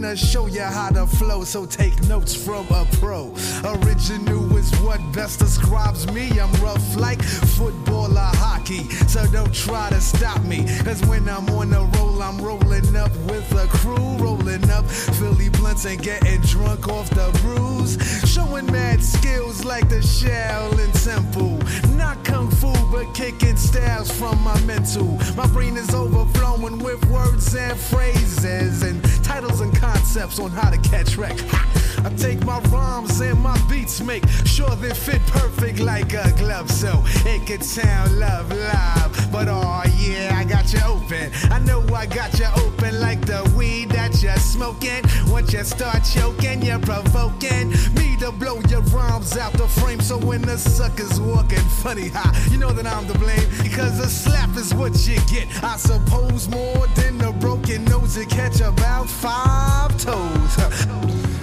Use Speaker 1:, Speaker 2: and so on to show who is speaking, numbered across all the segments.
Speaker 1: gonna show you how to flow. So take notes from a pro. Original is what best describes me. I'm rough like football or So don't try to stop me. Cause when I'm on the roll, I'm rolling up with a crew. Rolling up Philly blunts and getting drunk off the brews. Showing mad skills like the Shaolin Temple. Not kung fu, but kicking styles from my mental. My brain is overflowing with words and phrases and titles and concepts on how to catch wreck. I take my rhymes and my beats, make sure they fit perfect like a glove, so it could sound love live. But oh yeah, I got you open. I know I got you open like the weed that you're smoking. Once you start choking, you're provoking me to blow your rhymes out the frame. So when the suckers walking funny, ha, you know that I'm to blame because a slap is what you get. I suppose more than a broken nose to catch about five toes.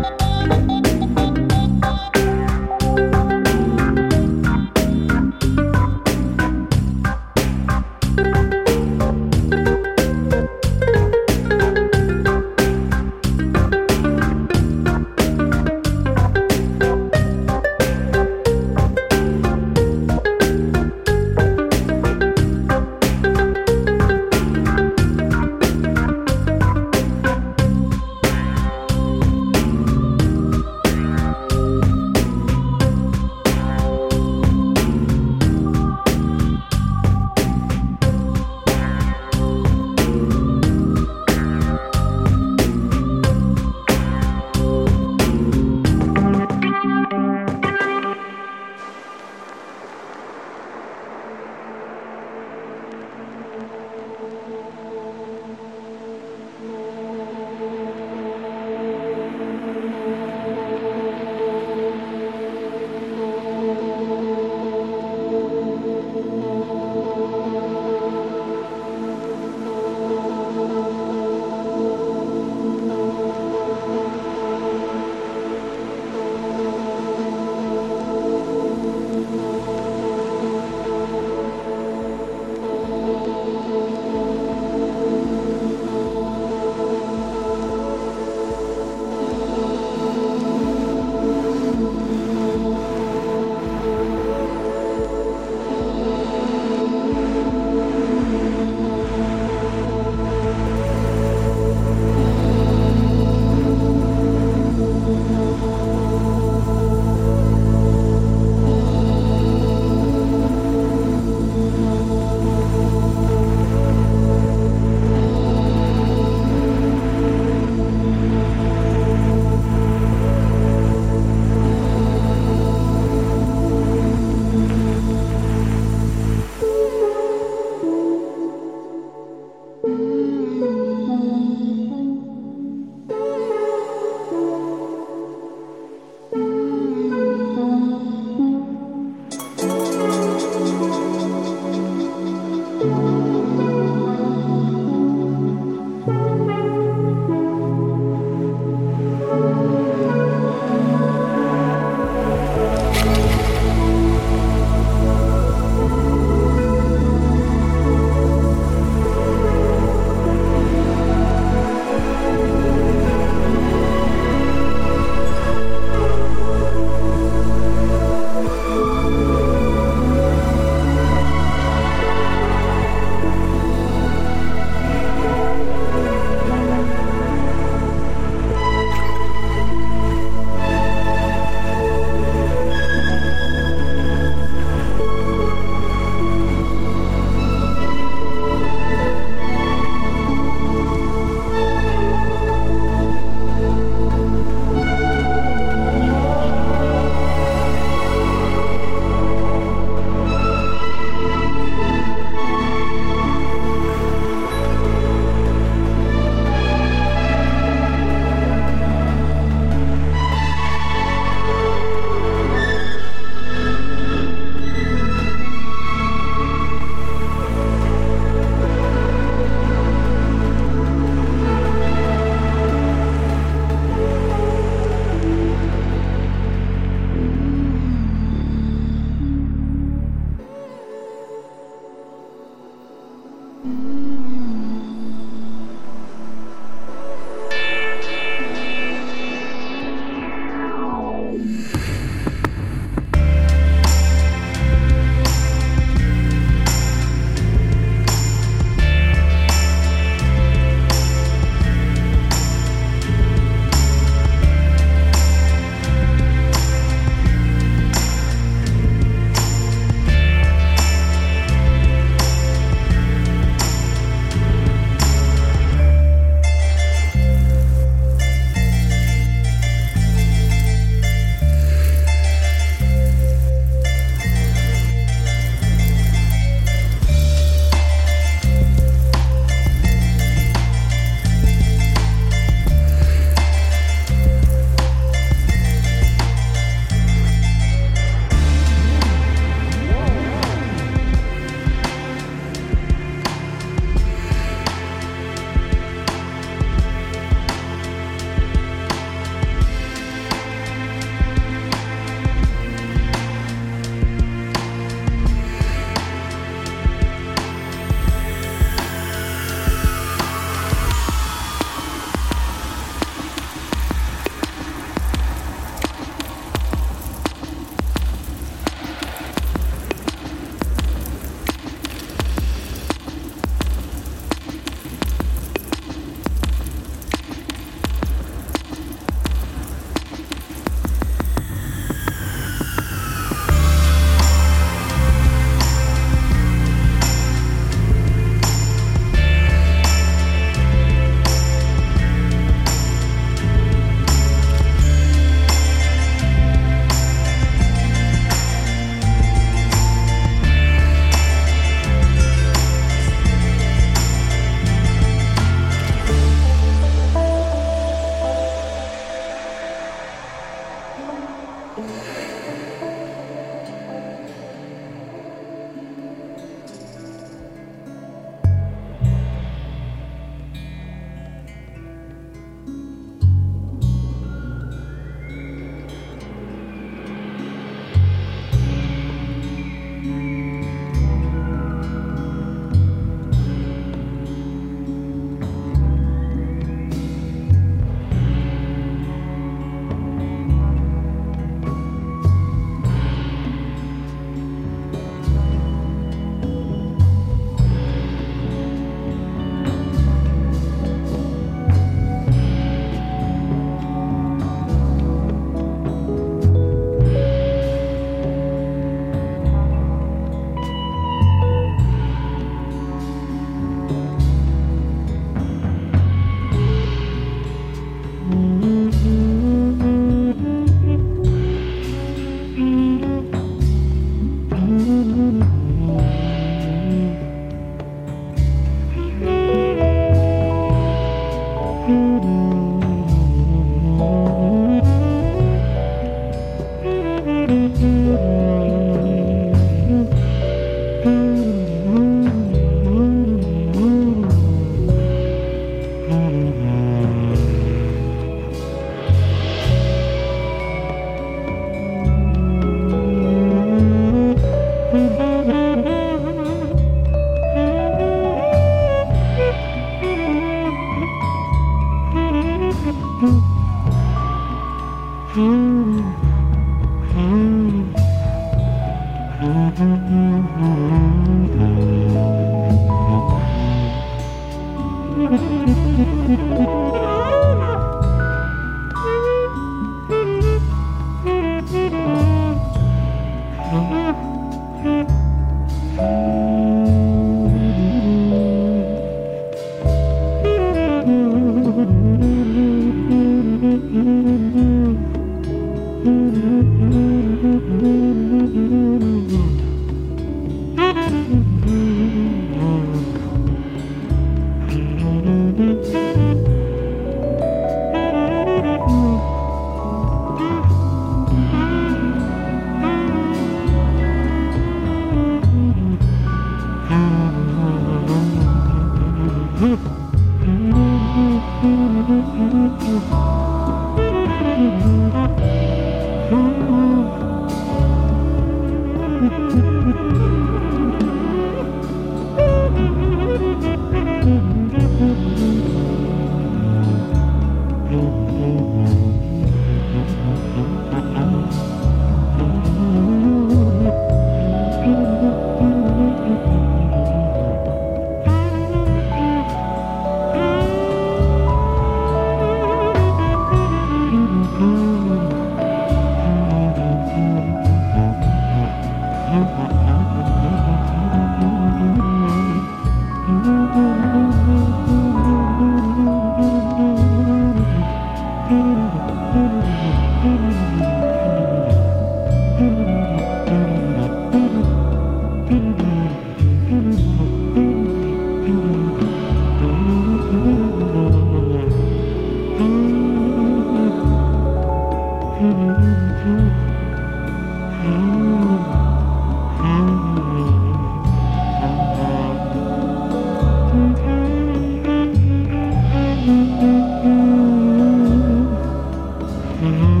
Speaker 2: Mm-hmm.